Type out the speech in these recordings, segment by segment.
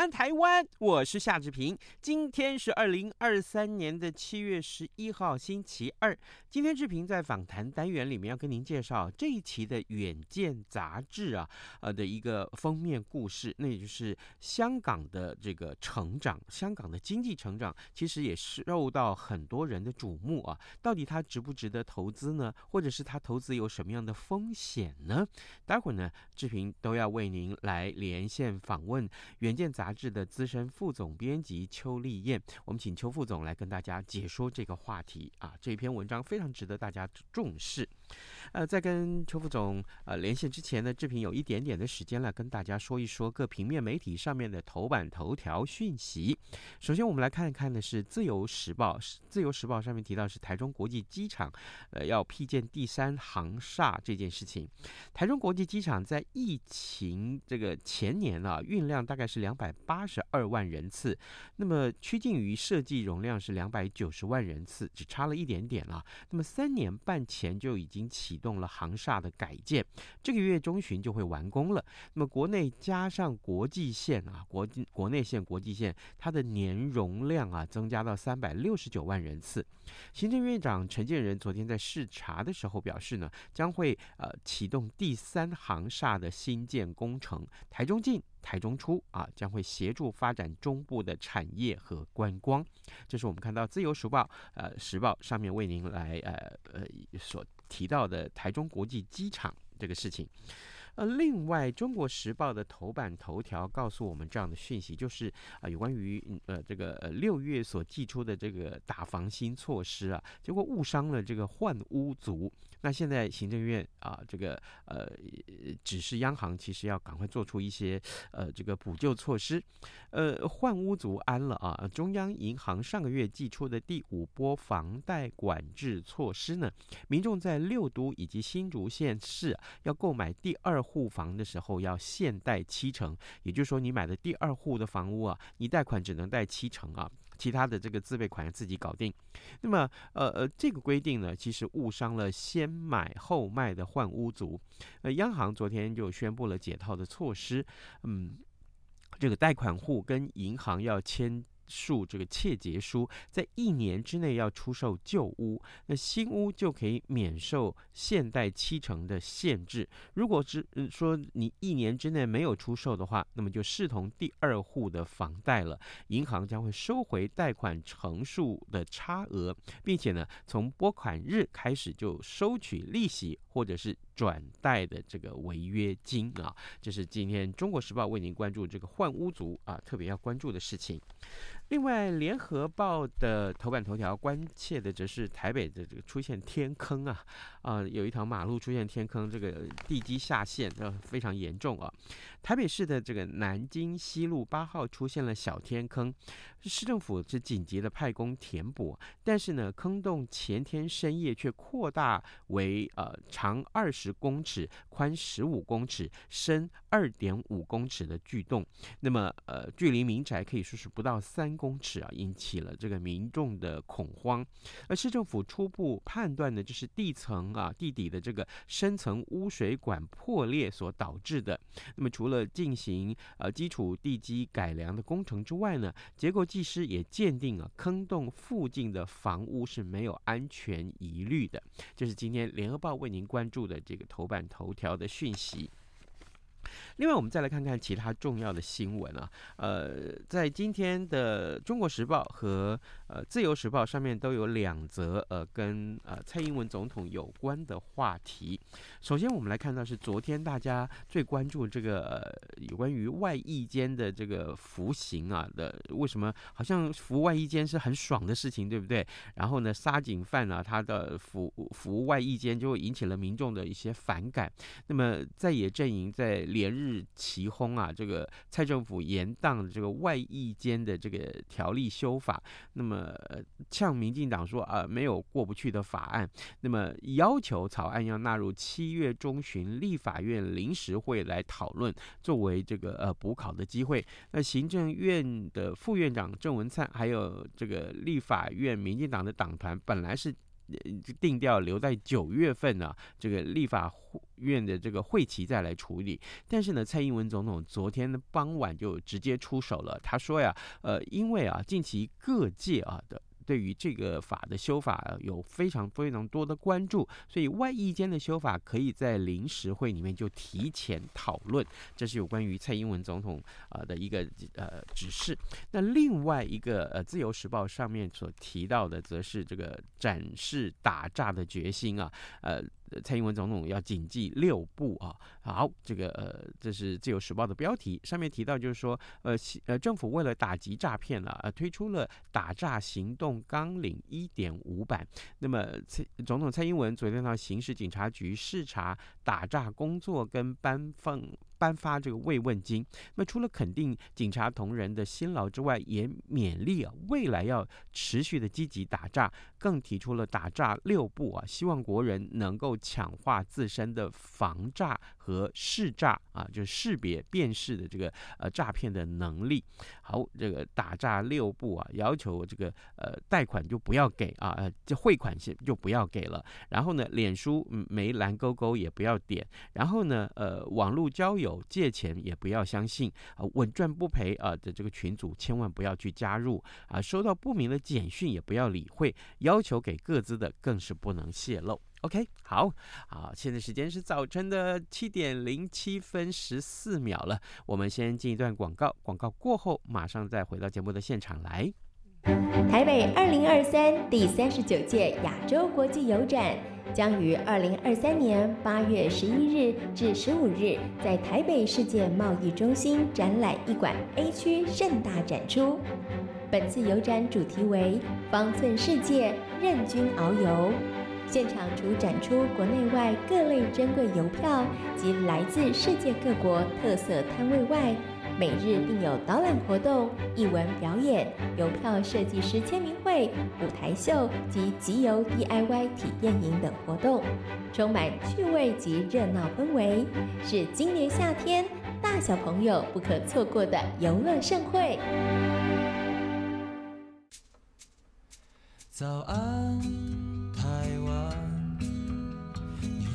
安，台湾！我是夏志平。今天是二零二三年的七月十一号，星期二。今天志平在访谈单元里面要跟您介绍这一期的《远见》杂志啊，呃的一个封面故事，那也就是香港的这个成长，香港的经济成长，其实也是受到很多人的瞩目啊。到底它值不值得投资呢？或者是它投资有什么样的风险呢？待会儿呢，志平都要为您来连线访问《远见》杂志的资深副总编辑邱邱丽燕，我们请邱副总来跟大家解说这个话题啊。这篇文章非常值得大家重视。呃，在跟邱副总呃连线之前呢，志平有一点点的时间来跟大家说一说各平面媒体上面的头版头条讯息。首先，我们来看一看的是《自由时报》，《自由时报》上面提到是台中国际机场呃要辟建第三航厦这件事情。台中国际机场在疫情这个前年啊，运量大概是两。百八十二万人次，那么呃趋近于设计容量是两百九十万人次，只差了一点点了。那么三年半前就已经启动了航厦的改建，这个月中旬就会完工了。那么国内加上国际线啊，国际国内线、国际线，它的年容量啊增加到三百六十九万人次。行政院长陈建仁昨天在视察的时候表示呢，将会呃启动第三航厦的新建工程，台中进。台中出啊，将会协助发展中部的产业和观光。这是我们看到《自由时报》呃，《时报》上面为您来呃呃所提到的台中国际机场这个事情。呃，另外，《中国时报》的头版头条告诉我们这样的讯息，就是啊、有关于呃这个呃六月所寄出的这个打防新措施啊，结果误伤了这个换屋族。那现在行政院啊，这个呃指示央行其实要赶快做出一些呃这个补救措施。呃，换屋族安了啊，中央银行上个月祭出的第五波房贷管制措施呢，民众在六都以及新竹县市要购买第二。户房的时候要限贷七成，也就是说，你买的第二户的房屋啊，你贷款只能贷七成啊，其他的这个自备款要自己搞定。那么，呃呃，这个规定呢，其实误伤了先买后卖的换屋族。呃，央行昨天就宣布了解套的措施，嗯，这个贷款户跟银行要签。述这个切结书，在一年之内要出售旧屋，那新屋就可以免受限贷七成的限制。如果是说你一年之内没有出售的话，那么就视同第二户的房贷了。银行将会收回贷款成数的差额，并且呢，从拨款日开始就收取利息或者是转贷的这个违约金啊。这是今天《中国时报》为您关注这个换屋族啊，特别要关注的事情。另外，《联合报》的头版头条关切的则是台北的这个出现天坑啊，啊、有一条马路出现天坑，这个地基下陷，呃，非常严重啊。台北市的这个南京西路八号出现了小天坑，市政府是紧急的派工填补，但是呢，坑洞前天深夜却扩大为呃长二十公尺、宽十五公尺、深二点五公尺的巨洞，那么呃，距离民宅可以说是不到三。公尺啊，引起了这个民众的恐慌。而市政府初步判断呢，就是地层啊、地底的这个深层污水管破裂所导致的。那么，除了进行呃基础地基改良的工程之外呢，结构技师也鉴定了坑洞附近的房屋是没有安全疑虑的。这是今天联合报为您关注的这个头版头条的讯息。另外，我们再来看看其他重要的新闻啊。呃，在今天的《中国时报》和呃《自由时报》上面都有两则呃跟呃蔡英文总统有关的话题。首先，我们来看到是昨天大家最关注这个呃有关于外役监的这个服刑啊的，为什么好像服外役监是很爽的事情，对不对？然后呢，杀警犯啊，他的服服外役监就会引起了民众的一些反感。那么在野阵营在连日日齐轰啊，这个蔡政府延宕这个外议间的这个条例修法，那么呛民进党说啊，没有过不去的法案，那么要求草案要纳入七月中旬立法院临时会来讨论，作为这个呃补考的机会。那行政院的副院长郑文灿，还有这个立法院民进党的党团，本来是。定调留在九月份呢、啊，这个立法院的这个会期再来处理。但是呢，蔡英文总统昨天的傍晚就直接出手了，他说呀，呃，因为啊，近期各界啊的。对于这个法的修法有非常非常多的关注，所以外议间的修法可以在临时会里面就提前讨论。这是有关于蔡英文总统啊的一个呃指示。那另外一个呃《自由时报》上面所提到的，则是这个展示打诈的决心啊，呃。蔡英文总统要谨记六不啊，好，这个呃，这是自由时报的标题，上面提到就是说，呃，呃，政府为了打击诈骗啊，呃，推出了打诈行动纲领一点五版。那么，蔡总统蔡英文昨天到刑事警察局视察打诈工作跟颁发。颁发这个慰问金，那除了肯定警察同仁的辛劳之外，也勉励啊未来要持续的积极打诈，更提出了打诈六步啊，希望国人能够强化自身的防诈和识诈啊，就是识别辨识的这个呃诈骗的能力。好，这个打诈六步啊，要求这个呃贷款就不要给啊，这汇款先就不要给了。然后呢，脸书没蓝勾勾也不要点。然后呢，呃，网络交友。借钱也不要相信啊，稳赚不赔啊的这个群组千万不要去加入啊，收到不明的简讯也不要理会，要求给各自的更是不能泄露。OK，好，好，现在时间是早晨的七点零七分十四秒了，我们先进一段广告，广告过后马上再回到节目的现场来。台北二零二三第三十九届亚洲国际邮展将于二零二三年八月十一日至十五日在台北世界贸易中心展览一馆 A 区盛大展出。本次邮展主题为“方寸世界，任君遨游”。现场除展出国内外各类珍贵邮票及来自世界各国特色摊位外，每日并有导览活动、艺文表演、邮票设计师签名会、舞台秀及集邮 DIY 体验营等活动，充满趣味及热闹氛围，是今年夏天大小朋友不可错过的游乐盛会。早安，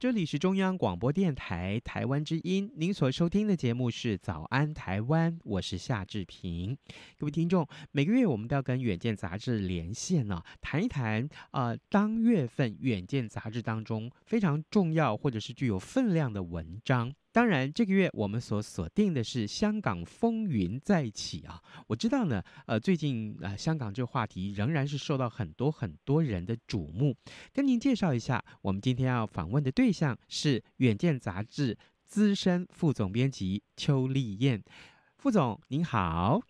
这里是中央广播电台台湾之音，您所收听的节目是《早安台湾》，我是夏志平。各位听众，每个月我们都要跟《远见》杂志连线呢、谈一谈呃当月份《远见》杂志当中非常重要或者是具有分量的文章。当然，这个月我们所锁定的是香港风云再起啊！我知道呢，呃，最近啊、呃，香港这个话题仍然是受到很多很多人的瞩目。跟您介绍一下，我们今天要访问的对象是《远见》杂志资深副总编辑邱丽燕。副总您好，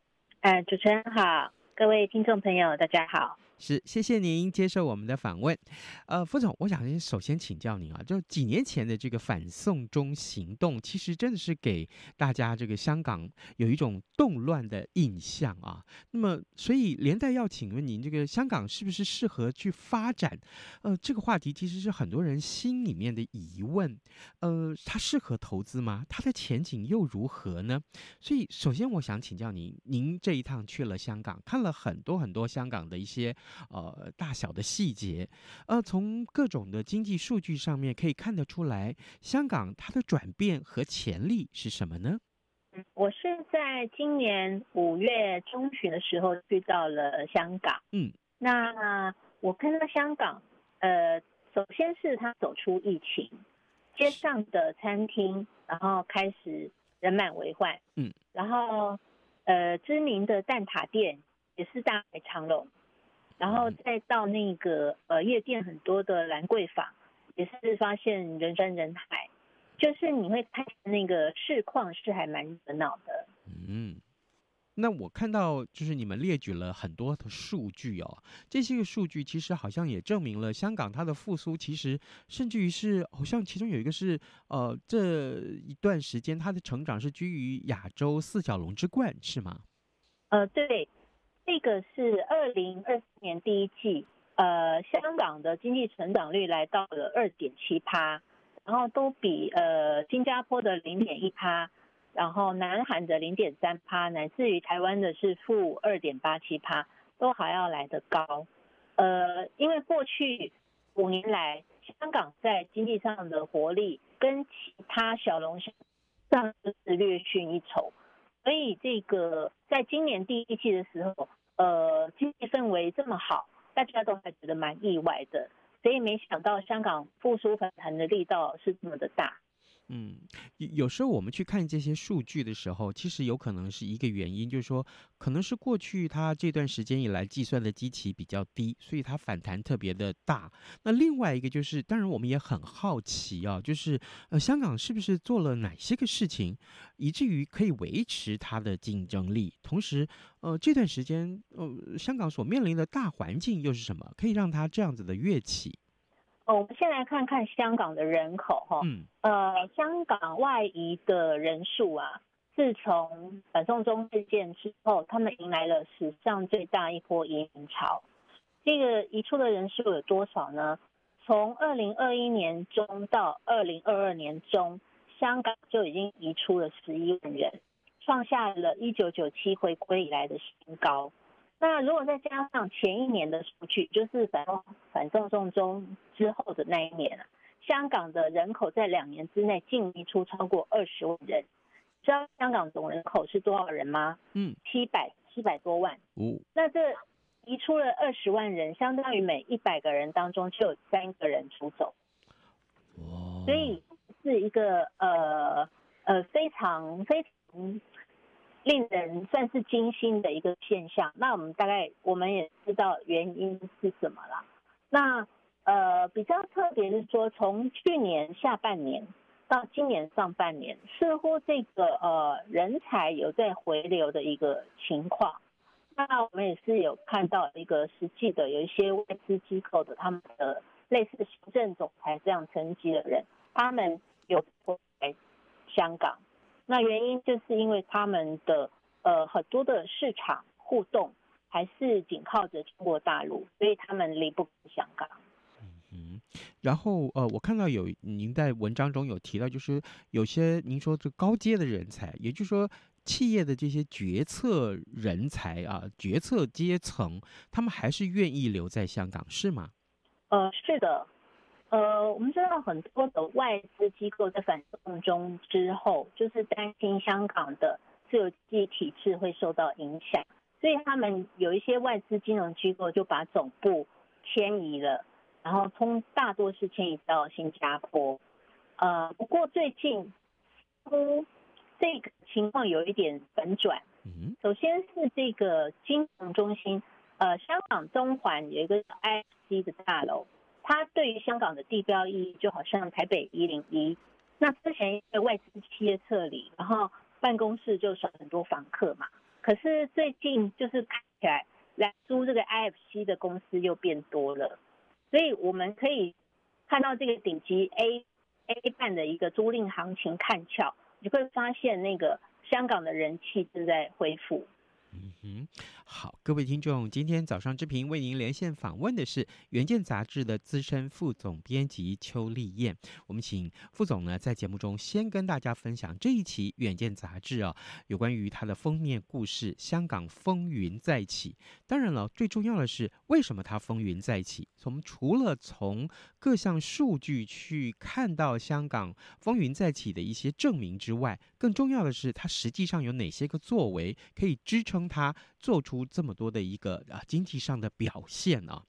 呃，主持人好，各位听众朋友大家好。是，谢谢您接受我们的访问。呃，副总，我想先首先请教您啊，就几年前的这个反送中行动，其实真的是给大家这个香港有一种动乱的印象啊。那么，所以连带要请问您，这个香港是不是适合去发展？呃，这个话题其实是很多人心里面的疑问。呃，它适合投资吗？它的前景又如何呢？所以，首先我想请教您，您这一趟去了香港，看了很多很多香港的一些。呃，大小的细节，呃，从各种的经济数据上面可以看得出来，香港它的转变和潜力是什么呢？我是在今年五月中旬的时候去到了香港，嗯，那我看到香港，呃，首先是它走出疫情，街上的餐厅，然后开始人满为患，嗯，然后呃，知名的蛋挞店也是大排长龙。然后再到那个呃夜店很多的兰桂坊，也是发现人山人海，就是你会看那个市况是还蛮热闹的。嗯，那我看到就是你们列举了很多的数据哦，这些个数据其实好像也证明了香港它的复苏，其实甚至于是好像其中有一个是呃这一段时间它的成长是居于亚洲四小龙之冠，是吗？呃，对。这个是二零二四年第一季，呃，香港的经济成长率来到了二点七趴，然后都比呃新加坡的零点一趴，然后南韩的零点三趴，乃至于台湾的是负二点八七趴，都还要来得高。呃，因为过去五年来，香港在经济上的活力跟其他小龙虾上是略逊一筹。所以这个在今年第一季的时候，呃，经济氛围这么好，大家都还觉得蛮意外的。谁也没想到香港复苏反弹的力道是这么的大。嗯，有时候我们去看这些数据的时候，其实有可能是一个原因，就是说，可能是过去它这段时间以来计算的基期比较低，所以它反弹特别的大。那另外一个就是，当然我们也很好奇啊，就是呃，香港是不是做了哪些个事情，以至于可以维持它的竞争力？同时，呃，这段时间呃，香港所面临的大环境又是什么，可以让它这样子的跃起？我们先来看看香港的人口哈，嗯，呃，香港外移的人数啊，自从反送中事件之后，他们迎来了史上最大一波移民潮。这个移出的人数有多少呢？从二零二一年中到二零二二年中，香港就已经移出了十一万人，创下了一九九七回归以来的新高。那如果再加上前一年的数据，就是反反送中中之后的那一年啊，香港的人口在两年之内净移出超过二十万人。知道香港总人口是多少人吗？嗯，七百七百多万。哦，那这移出了二十万人，相当于每一百个人当中就有三个人出走。哦，所以是一个呃呃非常非常。令人算是惊心的一个现象。那我们大概我们也知道原因是什么了。那呃比较特别是说，从去年下半年到今年上半年，似乎这个呃人才有在回流的一个情况。那我们也是有看到一个实际的，有一些外资机构的他们的类似行政总裁这样层级的人，他们有来香港。那原因就是因为他们的呃很多的市场互动还是紧靠着中国大陆，所以他们离不开香港。嗯，然后呃，我看到有您在文章中有提到，就是有些您说这高阶的人才，也就是说企业的这些决策人才啊，决策阶层，他们还是愿意留在香港，是吗？呃，是的。呃，我们知道很多的外资机构在反送中之后，就是担心香港的自由经济体制会受到影响，所以他们有一些外资金融机构就把总部迁移了，然后通大多是迁移到新加坡。呃，不过最近，嗯，这个情况有一点反转。嗯首先是这个金融中心，呃，香港中环有一个 IFC 的大楼。它对于香港的地标意义就好像台北一零一，那之前因为外资企业撤离，然后办公室就少很多房客嘛。可是最近就是看起来来租这个 IFC 的公司又变多了，所以我们可以看到这个顶级 A A 半的一个租赁行情看俏，你会发现那个香港的人气正在恢复。嗯哼，好，各位听众，今天早上之平为您连线访问的是《远见》杂志的资深副总编辑邱丽燕。我们请副总呢在节目中先跟大家分享这一期《远见》杂志啊，有关于它的封面故事——香港风云再起。当然了，最重要的是为什么它风云再起？从除了从各项数据去看到香港风云再起的一些证明之外，更重要的是它实际上有哪些个作为可以支撑。他做出这么多的一个啊经济上的表现啊，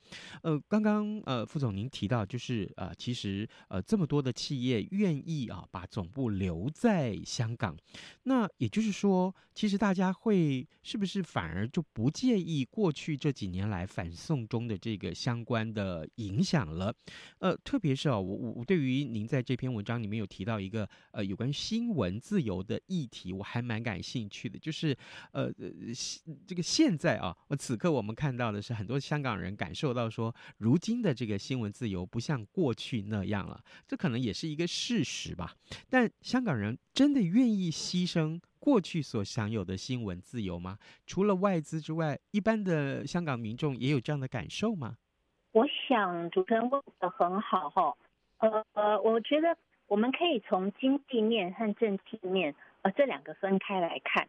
呃，刚刚呃副总您提到就是呃其实呃这么多的企业愿意啊把总部留在香港，那也就是说，其实大家会是不是反而就不介意过去这几年来反送中的这个相关的影响了？呃，特别是啊，我我我对于您在这篇文章里面有提到一个呃有关新闻自由的议题，我还蛮感兴趣的，就是呃。这个现在啊，我此刻我们看到的是很多香港人感受到说，如今的这个新闻自由不像过去那样了，这可能也是一个事实吧。但香港人真的愿意牺牲过去所享有的新闻自由吗？除了外资之外，一般的香港民众也有这样的感受吗？我想主持人问得很好哈，呃呃，我觉得我们可以从经济面和政治面呃这两个分开来看，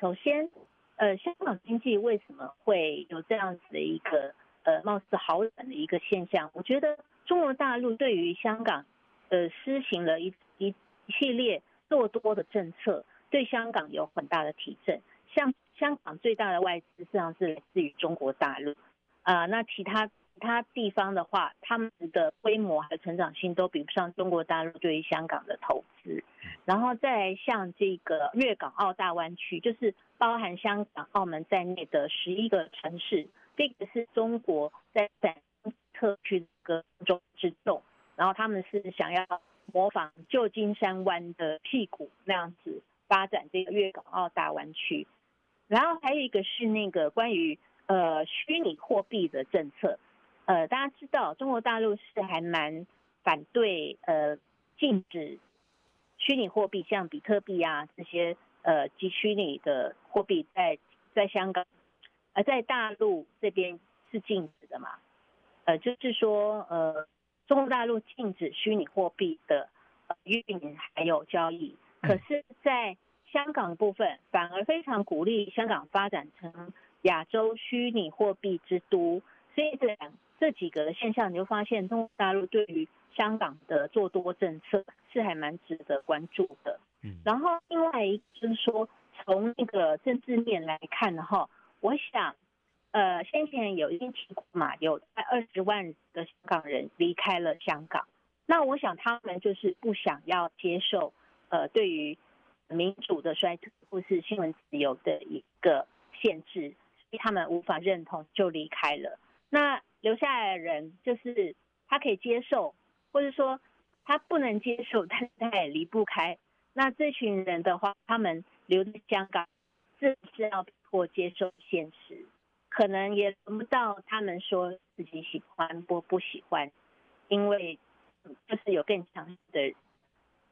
首先。呃，香港经济为什么会有这样子的一个呃貌似好转的一个现象？我觉得中国大陆对于香港呃施行了一一系列做多的政策，对香港有很大的提振。像香港最大的外资实际上是来自于中国大陆啊，那其他。其他地方的话，他们的规模和成长性都比不上中国大陆对于香港的投资。然后再来像这个粤港澳大湾区，就是包含香港、澳门在内的十一个城市，这个是中国在展特区的中之重。然后他们是想要模仿旧金山湾的屁股那样子发展这个粤港澳大湾区。然后还有一个是那个关于呃虚拟货币的政策。呃，大家知道中国大陆是还蛮反对呃禁止虚拟货币，像比特币啊这些呃及虚拟的货币在在香港，而在大陆这边是禁止的嘛？呃，就是说呃中国大陆禁止虚拟货币的运营还有交易，可是，在香港部分反而非常鼓励香港发展成亚洲虚拟货币之都，所以这两。这几个现象，你就发现中国大陆对于香港的做多政策是还蛮值得关注的。嗯，然后另外一个就是说，从那个政治面来看的话，我想，呃，先前有已经提过嘛，有在二十万的香港人离开了香港，那我想他们就是不想要接受，呃，对于民主的衰退或是新闻自由的一个限制，所以他们无法认同就离开了。那留下来的人，就是他可以接受，或者说他不能接受，但是他也离不开。那这群人的话，他们留在香港，这是要被迫接受现实，可能也轮不到他们说自己喜欢或不喜欢，因为就是有更强的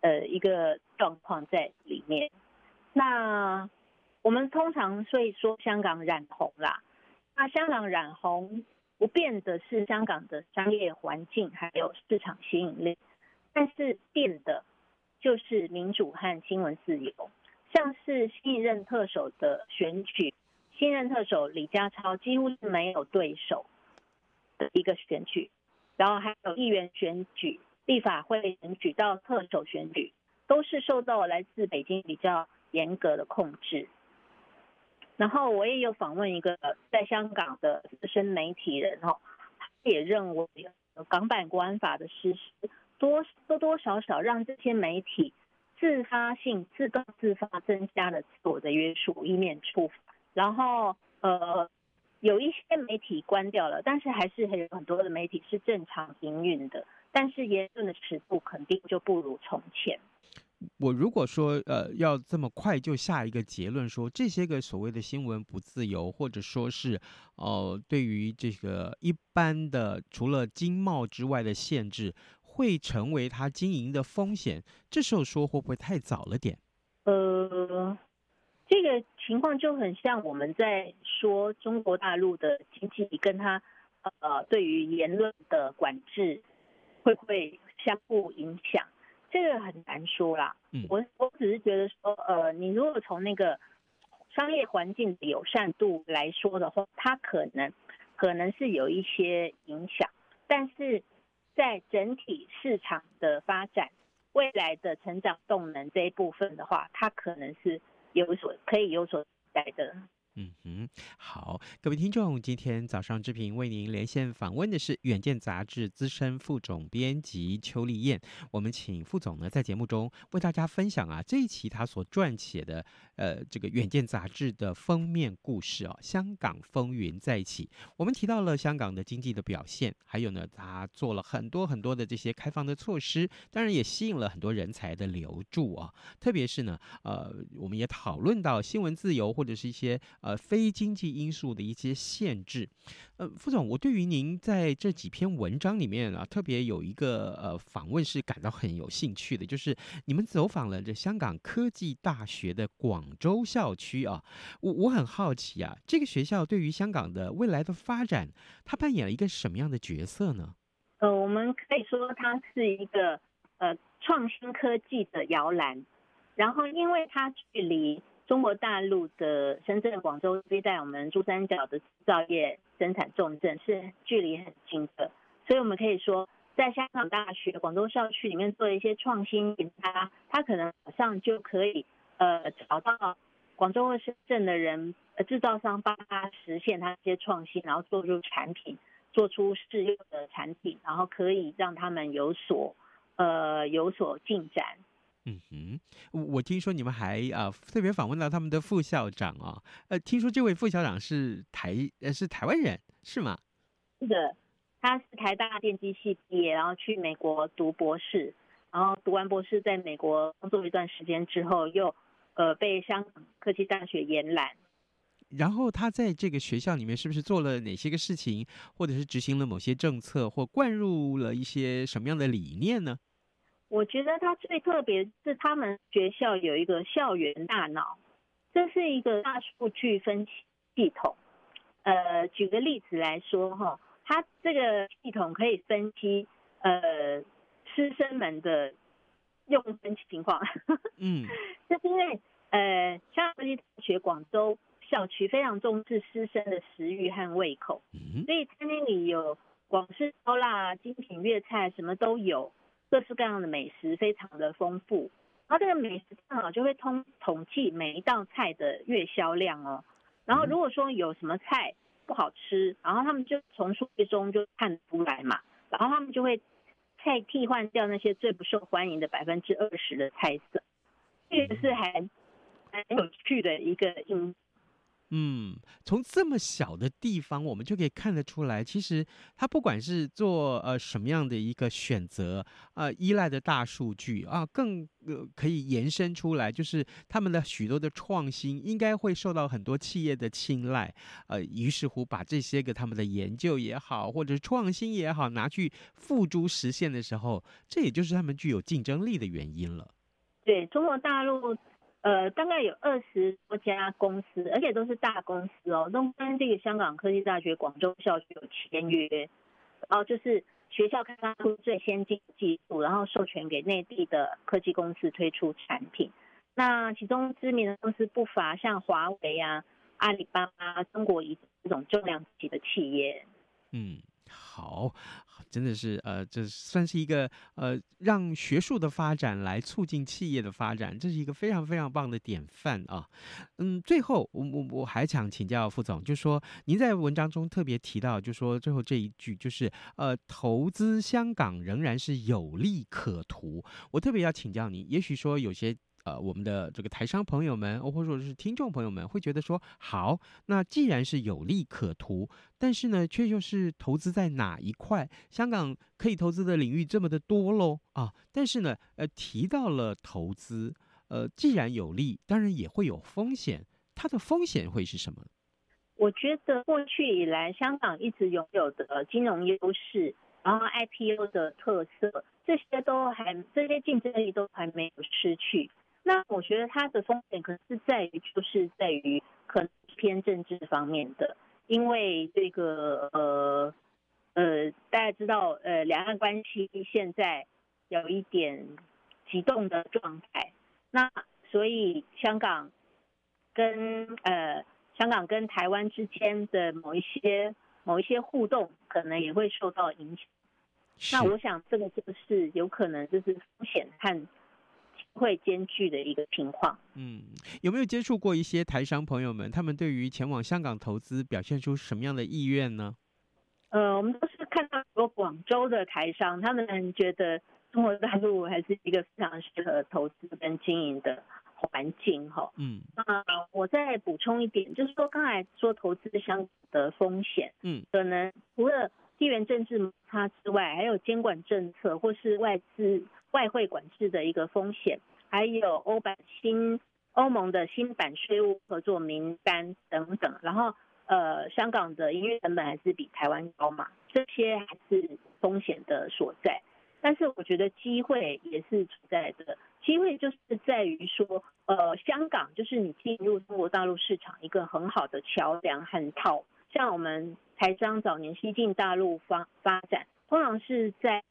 呃一个状况在里面。那我们通常所以说香港染红啦，那香港染红。不变的是香港的商业环境，还有市场吸引力，但是变的就是民主和新闻自由。像是新任特首的选举，新任特首李家超几乎是没有对手的一个选举，然后还有议员选举、立法会选举到特首选举，都是受到来自北京比较严格的控制。然后我也有访问一个在香港的资深媒体人哦，他也认为港版国安法的实施多多多少少让这些媒体自发性自动自发增加了自我的约束，以免触法。然后呃有一些媒体关掉了，但是还是还有很多的媒体是正常营运的，但是言论的尺度肯定就不如从前。我如果说呃要这么快就下一个结论说，这些个所谓的新闻不自由，或者说是哦、呃、对于这个一般的除了经贸之外的限制，会成为他经营的风险，这时候说会不会太早了点？呃，这个情况就很像我们在说中国大陆的经济跟他呃对于言论的管制会不会相互影响？这个很难说啦。嗯，我我只是觉得说，呃，你如果从那个商业环境的友善度来说的话，它可能可能是有一些影响，但是。在整体市场的发展、未来的成长动能这一部分的话，它可能是有所可以有所期待的。嗯哼，好，各位听众，今天早上之平为您连线访问的是《远见》杂志资深副总编辑邱丽燕。我们请副总呢在节目中为大家分享啊这一期他所撰写的呃这个《远见》杂志的封面故事啊，香港风云再起。我们提到了香港的经济的表现，还有呢他做了很多很多的这些开放的措施，当然也吸引了很多人才的留住啊。特别是呢呃我们也讨论到新闻自由或者是一些。呃，非经济因素的一些限制，呃，副总，我对于您在这几篇文章里面啊，特别有一个呃访问是感到很有兴趣的，就是你们走访了这香港科技大学的广州校区啊，我我很好奇啊，这个学校对于香港的未来的发展，它扮演了一个什么样的角色呢？呃，我们可以说它是一个呃创新科技的摇篮，然后因为它距离。中国大陆的深圳、广州一带，我们珠三角的制造业生产重镇是距离很近的，所以我们可以说，在香港大学广州校区里面做一些创新研发，它可能马上就可以呃找到广州或深圳的人呃制造商，帮他实现他一些创新，然后做出产品，做出适用的产品，然后可以让他们有所呃有所进展。嗯哼，我听说你们还啊、呃、特别访问了他们的副校长啊、哦，呃，听说这位副校长是台呃是台湾人是吗？是的，他是台大电机系毕业，然后去美国读博士，然后读完博士在美国工作一段时间之后，又呃被香港科技大学延揽。然后他在这个学校里面是不是做了哪些个事情，或者是执行了某些政策，或灌入了一些什么样的理念呢？我觉得它最特别是他们学校有一个校园大脑，这是一个大数据分析系统。呃，举个例子来说哈，它这个系统可以分析呃师生们的用分情况。嗯，就是因为呃，香港科技大学广州校区非常重视师生的食欲和胃口，所以餐厅里有广式烧腊、精品粤菜，什么都有。各式各样的美食非常的丰富，然后这个美食大脑就会通统计每一道菜的月销量哦。然后如果说有什么菜不好吃，然后他们就从数据中就看出来嘛，然后他们就会菜替换掉那些最不受欢迎的百分之二十的菜色。这个是还蛮有趣的一个应。嗯，从这么小的地方，我们就可以看得出来，其实他不管是做呃什么样的一个选择，呃，依赖的大数据啊，更呃可以延伸出来，就是他们的许多的创新应该会受到很多企业的青睐，呃，于是乎把这些个他们的研究也好，或者是创新也好，拿去付诸实现的时候，这也就是他们具有竞争力的原因了。对，中国大陆。呃，大概有二十多家公司，而且都是大公司哦，都跟这个香港科技大学广州校区有签约，然后就是学校开发出最先进技术，然后授权给内地的科技公司推出产品。那其中知名的公司不乏像华为啊、阿里巴巴、中国移动这种重量级的企业。嗯。好，真的是呃，这算是一个呃，让学术的发展来促进企业的发展，这是一个非常非常棒的典范啊。嗯，最后我我我还想请教副总，就说您在文章中特别提到，就说最后这一句就是呃，投资香港仍然是有利可图。我特别要请教你，也许说有些。呃我们的这个台商朋友们，或者说是听众朋友们，会觉得说，好，那既然是有利可图，但是呢，却又是投资在哪一块？香港可以投资的领域这么的多喽啊！但是呢，呃，提到了投资，呃，既然有利，当然也会有风险，它的风险会是什么？我觉得过去以来，香港一直拥有的金融优势，然后 IPO 的特色，这些都还这些竞争力都还没有失去。那我觉得它的风险可能是在于，就是在于可能偏政治方面的，因为这个呃呃，大家知道呃，两岸关系现在有一点激动的状态，那所以香港跟呃。香港跟台湾之间的某一些某一些互动，可能也会受到影响。那我想，这个就是有可能就是风险和机会兼具的一个情况。嗯，有没有接触过一些台商朋友们？他们对于前往香港投资表现出什么样的意愿呢？呃，我们都是看到很多广州的台商，他们觉得中国大陆还是一个非常适合投资跟经营的。环境哈，嗯，那我再补充一点，就是说刚才说投资香港的风险，嗯，可能除了地缘政治摩擦之外，还有监管政策或是外资外汇管制的一个风险，还有欧版新欧盟的新版税务合作名单等等。然后呃，香港的营业成本还是比台湾高嘛，这些还是风险的所在。但是我觉得机会也是存在的。机会就是在于说，呃，香港就是你进入中国大陆市场一个很好的桥梁和套。像我们台商早年西进大陆发发展，通常是在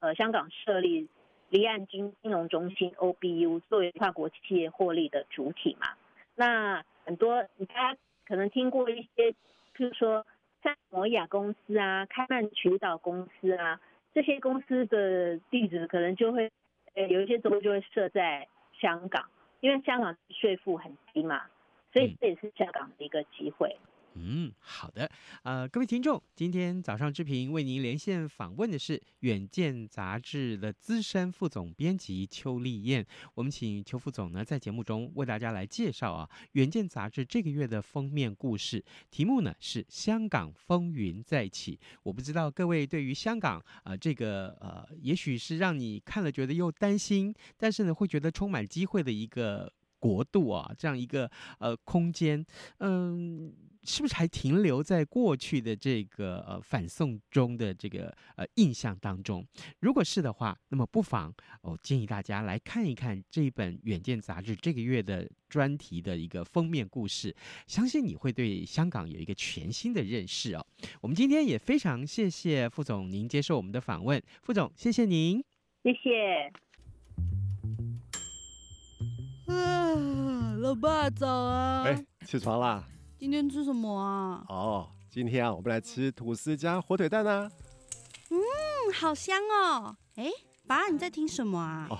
呃香港设立离岸金金融中心 OBU，作为跨国企业获利的主体嘛。那很多大家可能听过一些，譬如说赛摩亚公司啊、开曼群岛公司啊，这些公司的地址可能就会。呃，有一些州就会设在香港，因为香港税负很低嘛，所以这也是香港的一个机会。嗯，嗯好的，呃，各位听众，今天早上志平为您连线访问的是《远见》杂志的资深副总编辑邱丽燕。我们请邱副总呢在节目中为大家来介绍啊，《远见》杂志这个月的封面故事，题目呢是《香港风云再起》。我不知道各位对于香港啊、呃、这个呃，也许是让你看了觉得又担心，但是呢会觉得充满机会的一个国度啊，这样一个呃空间，嗯。是不是还停留在过去的这个呃反送中的这个呃印象当中？如果是的话，那么不妨哦建议大家来看一看这一本《远见》杂志这个月的专题的一个封面故事，相信你会对香港有一个全新的认识哦。我们今天也非常谢谢副总您接受我们的访问，副总谢谢您，谢谢。啊，老爸早啊！哎，起床啦。今天吃什么啊？哦，今天啊，我们来吃吐司加火腿蛋啊。嗯，好香哦。哎，爸，你在听什么啊？哦，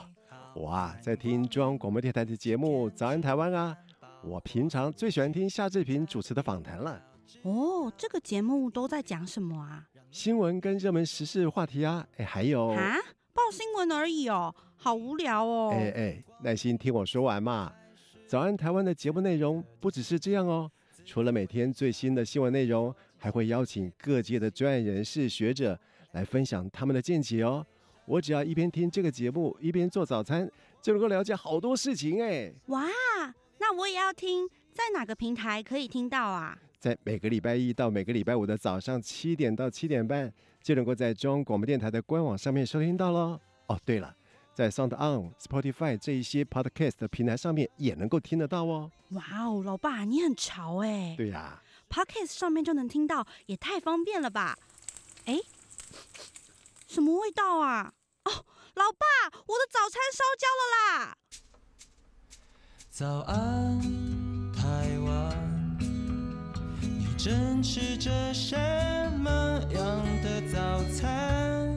我啊，在听中央广播电台的节目《早安台湾》啊。我平常最喜欢听夏志平主持的访谈了。哦，这个节目都在讲什么啊？新闻跟热门时事话题啊。哎，还有啊，报新闻而已哦，好无聊哦。哎哎，耐心听我说完嘛。《早安台湾》的节目内容不只是这样哦。除了每天最新的新闻内容，还会邀请各界的专业人士、学者来分享他们的见解哦。我只要一边听这个节目，一边做早餐，就能够了解好多事情哎。哇，那我也要听，在哪个平台可以听到啊？在每个礼拜一到每个礼拜五的早上七点到七点半，就能够在中央广播电台的官网上面收听到喽。哦，对了。在 Sound On、Spotify 这一些 Podcast 的平台上面也能够听得到哦。哇哦，老爸你很潮哎！对呀，Podcast 上面就能听到，也太方便了吧？哎，什么味道啊？哦，老爸，我的早餐烧焦了啦！早安，台湾，你正吃着什么样的早餐？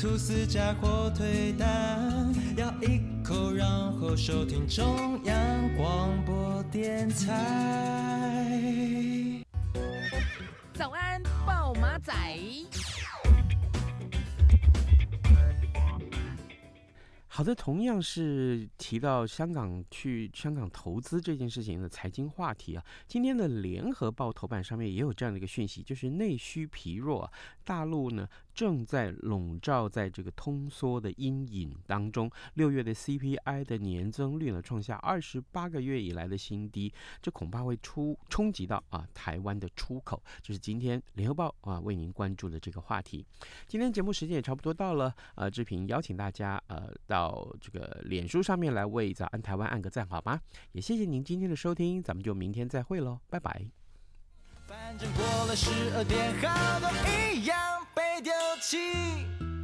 吐司加火腿蛋，咬一口，然后收听中央广播电台。早安，暴马仔。好的，同样是提到香港去香港投资这件事情的财经话题啊，今天的联合报头版上面也有这样的一个讯息，就是内需疲弱，大陆呢。正在笼罩在这个通缩的阴影当中，六月的 CPI 的年增率呢创下二十八个月以来的新低，这恐怕会出冲击到啊台湾的出口。这、就是今天联合报啊为您关注的这个话题。今天节目时间也差不多到了，呃，志平邀请大家呃到到这个脸书上面来为早安台湾按个赞好吗？也谢谢您今天的收听，咱们就明天再会喽，拜拜。反正过了十二点，好多一样被丢弃。